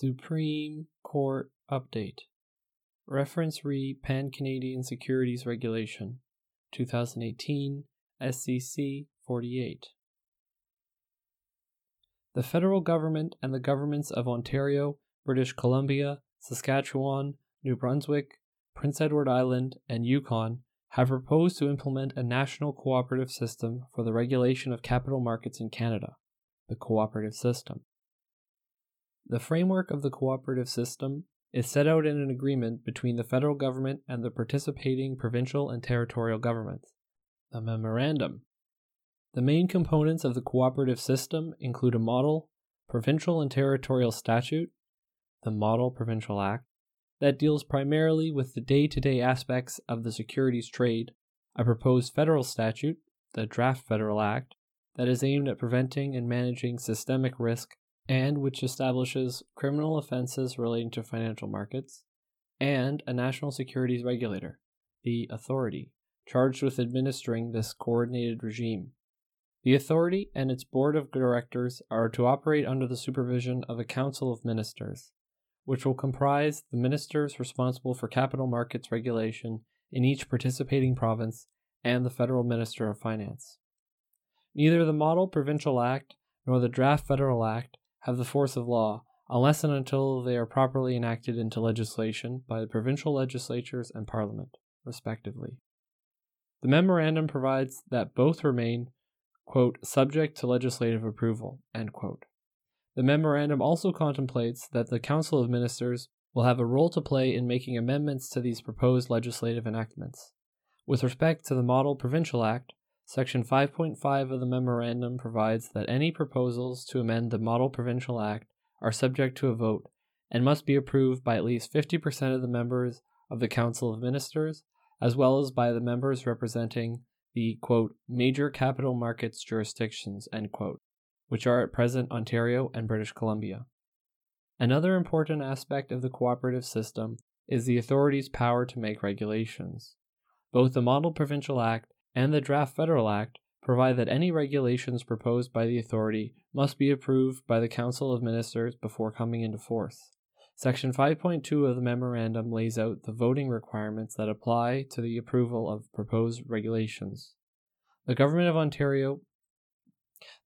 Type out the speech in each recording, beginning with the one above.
Supreme Court Update Reference re Pan Canadian Securities Regulation 2018 SCC 48. The federal government and the governments of Ontario, British Columbia, Saskatchewan, New Brunswick, Prince Edward Island, and Yukon have proposed to implement a national cooperative system for the regulation of capital markets in Canada, the cooperative system. The framework of the cooperative system is set out in an agreement between the federal government and the participating provincial and territorial governments, the memorandum. The main components of the cooperative system include a model, provincial and territorial statute, the Model Provincial Act, that deals primarily with the day to day aspects of the securities trade, a proposed federal statute, the Draft Federal Act, that is aimed at preventing and managing systemic risk and which establishes criminal offenses relating to financial markets, and a national securities regulator, the authority, charged with administering this coordinated regime. The authority and its board of directors are to operate under the supervision of a council of ministers, which will comprise the ministers responsible for capital markets regulation in each participating province and the federal minister of finance. Neither the Model Provincial Act nor the Draft Federal Act have the force of law unless and until they are properly enacted into legislation by the provincial legislatures and parliament, respectively. The memorandum provides that both remain, quote, subject to legislative approval, The memorandum also contemplates that the Council of Ministers will have a role to play in making amendments to these proposed legislative enactments. With respect to the Model Provincial Act, Section 5.5 of the memorandum provides that any proposals to amend the Model Provincial Act are subject to a vote and must be approved by at least 50% of the members of the Council of Ministers, as well as by the members representing the quote, major capital markets jurisdictions, end quote, which are at present Ontario and British Columbia. Another important aspect of the cooperative system is the authority's power to make regulations. Both the Model Provincial Act and the Draft Federal Act provide that any regulations proposed by the authority must be approved by the Council of Ministers before coming into force. Section 5.2 of the memorandum lays out the voting requirements that apply to the approval of proposed regulations. The Government of Ontario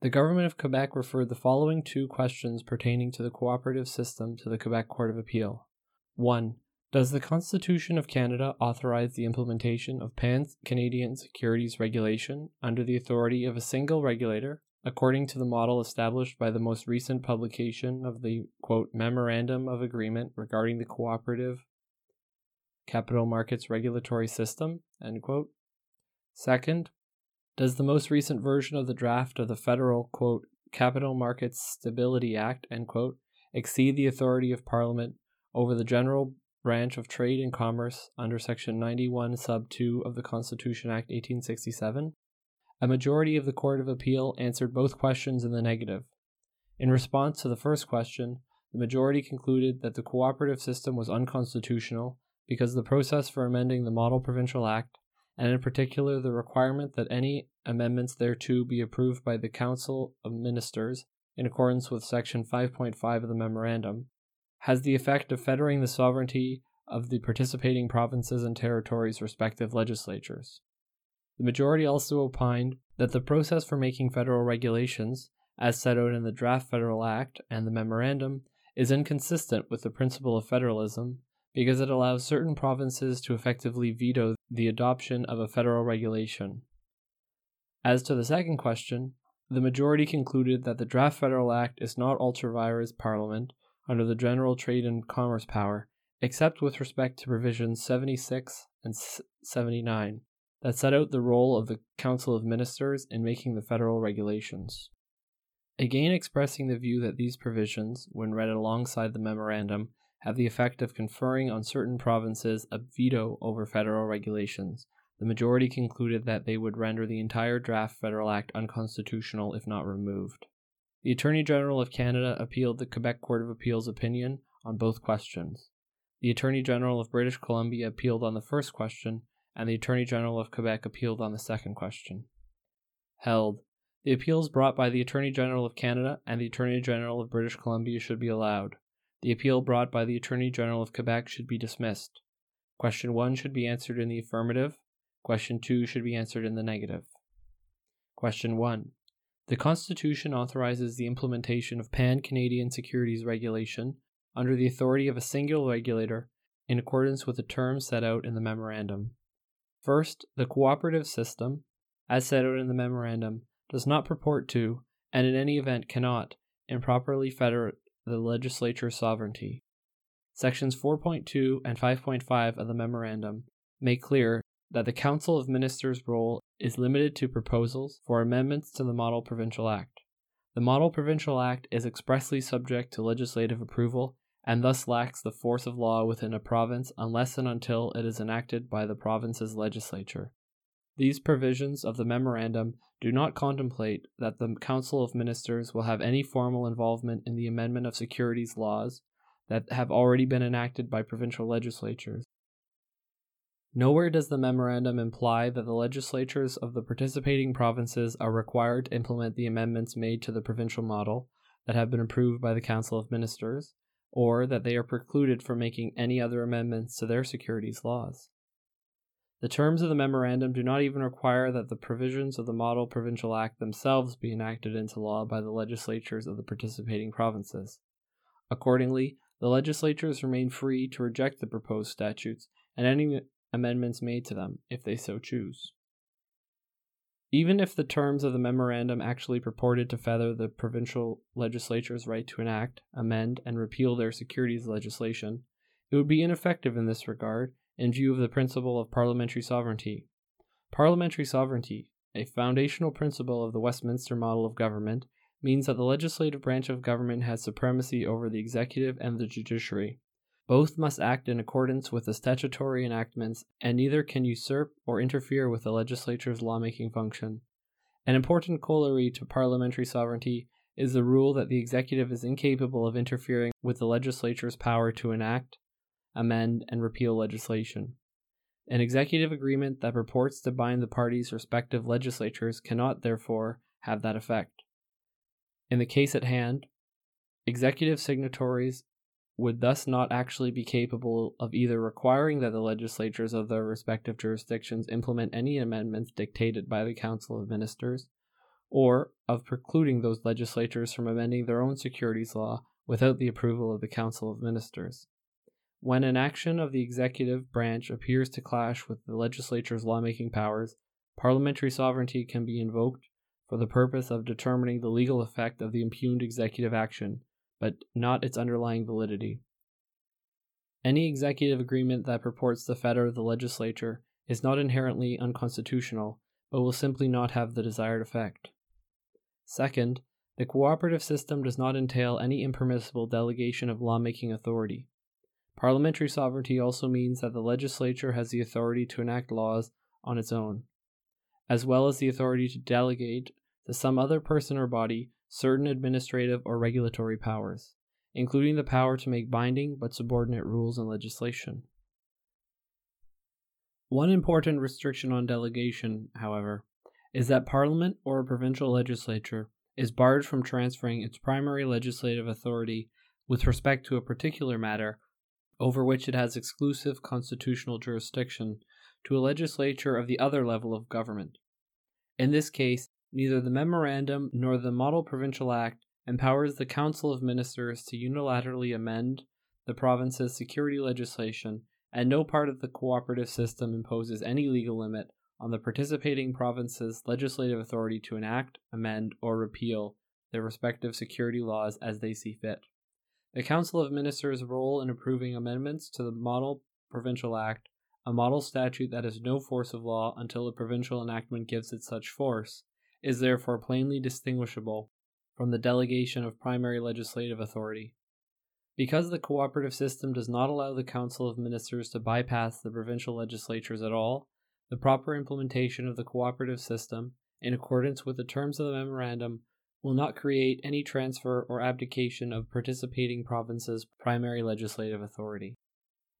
the Government of Quebec referred the following two questions pertaining to the cooperative system to the Quebec Court of Appeal. 1. Does the Constitution of Canada authorize the implementation of pan Canadian securities regulation under the authority of a single regulator, according to the model established by the most recent publication of the quote, Memorandum of Agreement regarding the cooperative capital markets regulatory system? Second, does the most recent version of the draft of the federal quote, Capital Markets Stability Act quote, exceed the authority of Parliament over the general branch of trade and commerce under Section 91, Sub 2 of the Constitution Act 1867, a majority of the Court of Appeal answered both questions in the negative. In response to the first question, the majority concluded that the cooperative system was unconstitutional because the process for amending the Model Provincial Act, and in particular the requirement that any amendments thereto be approved by the Council of Ministers in accordance with Section 5.5 of the Memorandum, has the effect of fettering the sovereignty of the participating provinces and territories' respective legislatures. The majority also opined that the process for making federal regulations, as set out in the Draft Federal Act and the Memorandum, is inconsistent with the principle of federalism because it allows certain provinces to effectively veto the adoption of a federal regulation. As to the second question, the majority concluded that the Draft Federal Act is not ultra vires Parliament under the General Trade and Commerce Power, except with respect to provisions 76 and 79 that set out the role of the Council of Ministers in making the federal regulations. Again, expressing the view that these provisions, when read alongside the memorandum, have the effect of conferring on certain provinces a veto over federal regulations, the majority concluded that they would render the entire draft Federal Act unconstitutional if not removed. The Attorney General of Canada appealed the Quebec Court of Appeal's opinion on both questions. The Attorney General of British Columbia appealed on the first question, and the Attorney General of Quebec appealed on the second question. Held. The appeals brought by the Attorney General of Canada and the Attorney General of British Columbia should be allowed. the appeal brought by the Attorney General of Quebec should be dismissed. Question 1 should be answered in the affirmative. Question 2 should be answered in the negative. Question 1. The Constitution authorizes the implementation of pan Canadian securities regulation under the authority of a single regulator in accordance with the terms set out in the memorandum. First, the cooperative system, as set out in the memorandum, does not purport to, and in any event cannot, improperly fetter the legislature's sovereignty. Sections 4.2 and 5.5 of the memorandum make clear that the Council of Ministers' role is limited to proposals for amendments to the Model Provincial Act. The Model Provincial Act is expressly subject to legislative approval and thus lacks the force of law within a province unless and until it is enacted by the province's legislature. These provisions of the memorandum do not contemplate that the Council of Ministers will have any formal involvement in the amendment of securities laws that have already been enacted by provincial legislatures. Nowhere does the memorandum imply that the legislatures of the participating provinces are required to implement the amendments made to the provincial model that have been approved by the Council of Ministers, or that they are precluded from making any other amendments to their securities laws. The terms of the memorandum do not even require that the provisions of the Model Provincial Act themselves be enacted into law by the legislatures of the participating provinces. Accordingly, the legislatures remain free to reject the proposed statutes and any amendments made to them, if they so choose. Even if the terms of the memorandum actually purported to fetter the provincial legislature's right to enact, amend, and repeal their securities legislation, it would be ineffective in this regard in view of the principle of parliamentary sovereignty. Parliamentary sovereignty, a foundational principle of the Westminster model of government, means that the legislative branch of government has supremacy over the executive and the judiciary. Both must act in accordance with the statutory enactments, and neither can usurp or interfere with the legislature's lawmaking function. An important corollary to parliamentary sovereignty is the rule that the executive is incapable of interfering with the legislature's power to enact, amend, and repeal legislation. An executive agreement that purports to bind the parties' respective legislatures cannot, therefore, have that effect. In the case at hand, executive signatories would thus not actually be capable of either requiring that the legislatures of their respective jurisdictions implement any amendments dictated by the Council of Ministers, or of precluding those legislatures from amending their own securities law without the approval of the Council of Ministers. When an action of the executive branch appears to clash with the legislature's lawmaking powers, parliamentary sovereignty can be invoked for the purpose of determining the legal effect of the impugned executive action but not its underlying validity. Any executive agreement that purports to fetter the legislature is not inherently unconstitutional, but will simply not have the desired effect. Second, the cooperative system does not entail any impermissible delegation of lawmaking authority. Parliamentary sovereignty also means that the legislature has the authority to enact laws on its own, as well as the authority to delegate to some other person or body certain administrative or regulatory powers, including the power to make binding but subordinate rules and legislation. One important restriction on delegation, however, is that Parliament or a provincial legislature is barred from transferring its primary legislative authority with respect to a particular matter over which it has exclusive constitutional jurisdiction to a legislature of the other level of government. In this case, Neither the memorandum nor the Model Provincial Act empowers the Council of Ministers to unilaterally amend the province's security legislation, and no part of the cooperative system imposes any legal limit on the participating provinces' legislative authority to enact, amend, or repeal their respective security laws as they see fit. The Council of Ministers' role in approving amendments to the Model Provincial Act, a model statute that has no force of law until a provincial enactment gives it such force, is therefore plainly distinguishable from the delegation of primary legislative authority. Because the cooperative system does not allow the Council of Ministers to bypass the provincial legislatures at all, the proper implementation of the cooperative system, in accordance with the terms of the memorandum, will not create any transfer or abdication of participating provinces' primary legislative authority.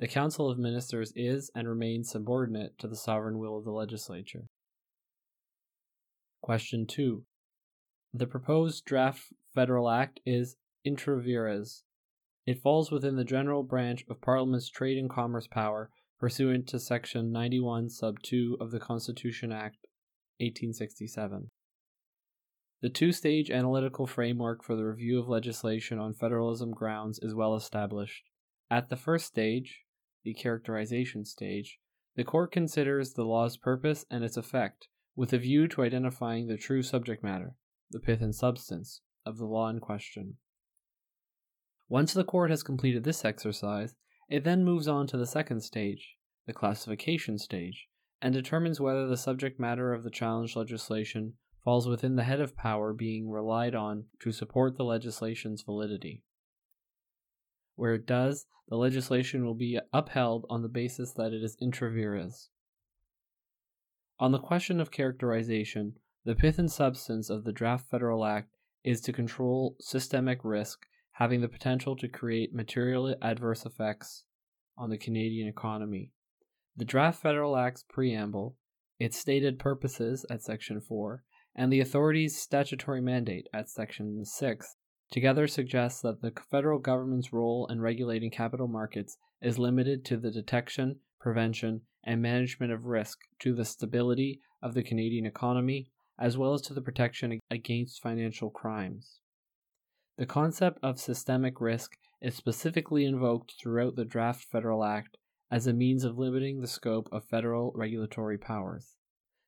The Council of Ministers is and remains subordinate to the sovereign will of the legislature. Question 2. The proposed draft federal act is intra vires. It falls within the general branch of Parliament's trade and commerce power pursuant to Section 91, Sub 2 of the Constitution Act 1867. The two stage analytical framework for the review of legislation on federalism grounds is well established. At the first stage, the characterization stage, the court considers the law's purpose and its effect with a view to identifying the true subject matter, the pith and substance, of the law in question. Once the court has completed this exercise, it then moves on to the second stage, the classification stage, and determines whether the subject matter of the challenged legislation falls within the head of power being relied on to support the legislation's validity. Where it does, the legislation will be upheld on the basis that it is intra vires. On the question of characterization, the pith and substance of the draft federal act is to control systemic risk having the potential to create material adverse effects on the Canadian economy. The Draft Federal Act's preamble, its stated purposes at Section 4, and the authority's statutory mandate at Section 6 together suggest that the federal government's role in regulating capital markets is limited to the detection, prevention, and management of risk to the stability of the Canadian economy, as well as to the protection against financial crimes. The concept of systemic risk is specifically invoked throughout the Draft Federal Act as a means of limiting the scope of federal regulatory powers.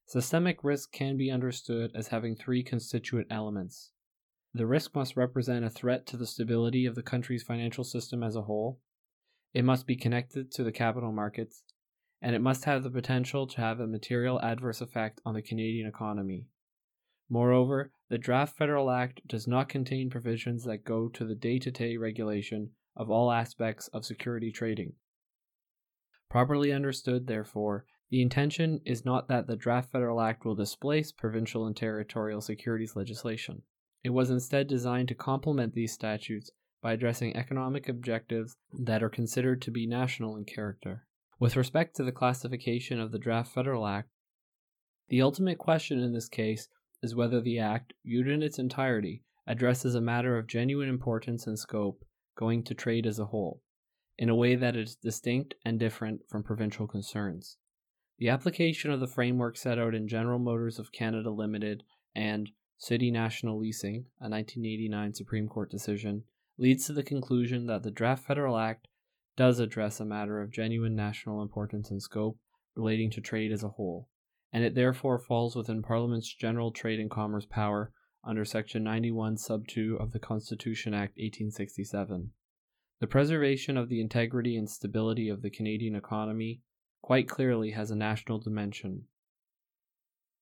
Systemic risk can be understood as having three constituent elements. The risk must represent a threat to the stability of the country's financial system as a whole, it must be connected to the capital markets, and it must have the potential to have a material adverse effect on the Canadian economy. Moreover, the Draft Federal Act does not contain provisions that go to the day to day regulation of all aspects of security trading. Properly understood, therefore, the intention is not that the Draft Federal Act will displace provincial and territorial securities legislation. It was instead designed to complement these statutes by addressing economic objectives that are considered to be national in character. With respect to the classification of the Draft Federal Act, the ultimate question in this case is whether the Act, viewed in its entirety, addresses a matter of genuine importance and scope going to trade as a whole, in a way that is distinct and different from provincial concerns. The application of the framework set out in General Motors of Canada Limited and City National Leasing, a 1989 Supreme Court decision, leads to the conclusion that the Draft Federal Act does address a matter of genuine national importance and scope relating to trade as a whole, and it therefore falls within Parliament's general trade and commerce power under Section 91, Sub 2 of the Constitution Act 1867. The preservation of the integrity and stability of the Canadian economy quite clearly has a national dimension,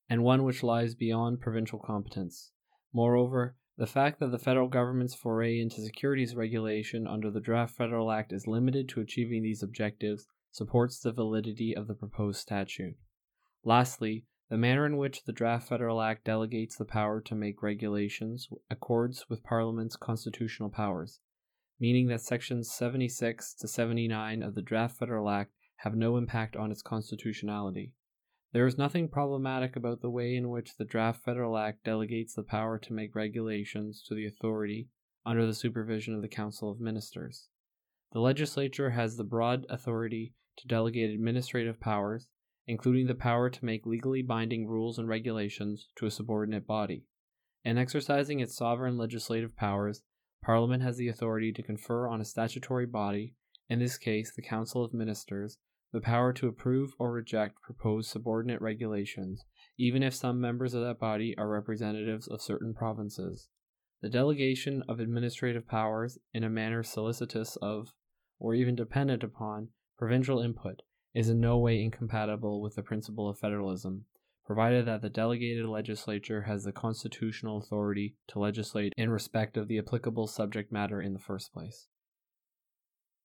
and one which lies beyond provincial competence. Moreover, the fact that the federal government's foray into securities regulation under the Draft Federal Act is limited to achieving these objectives supports the validity of the proposed statute. Lastly, the manner in which the Draft Federal Act delegates the power to make regulations accords with Parliament's constitutional powers, meaning that sections 76 to 79 of the Draft Federal Act have no impact on its constitutionality. There is nothing problematic about the way in which the Draft Federal Act delegates the power to make regulations to the authority under the supervision of the Council of Ministers. The legislature has the broad authority to delegate administrative powers including the power to make legally binding rules and regulations to a subordinate body. In exercising its sovereign legislative powers, Parliament has the authority to confer on a statutory body, in this case the Council of Ministers, the power to approve or reject proposed subordinate regulations, even if some members of that body are representatives of certain provinces. The delegation of administrative powers in a manner solicitous of, or even dependent upon, provincial input is in no way incompatible with the principle of federalism, provided that the delegated legislature has the constitutional authority to legislate in respect of the applicable subject matter in the first place.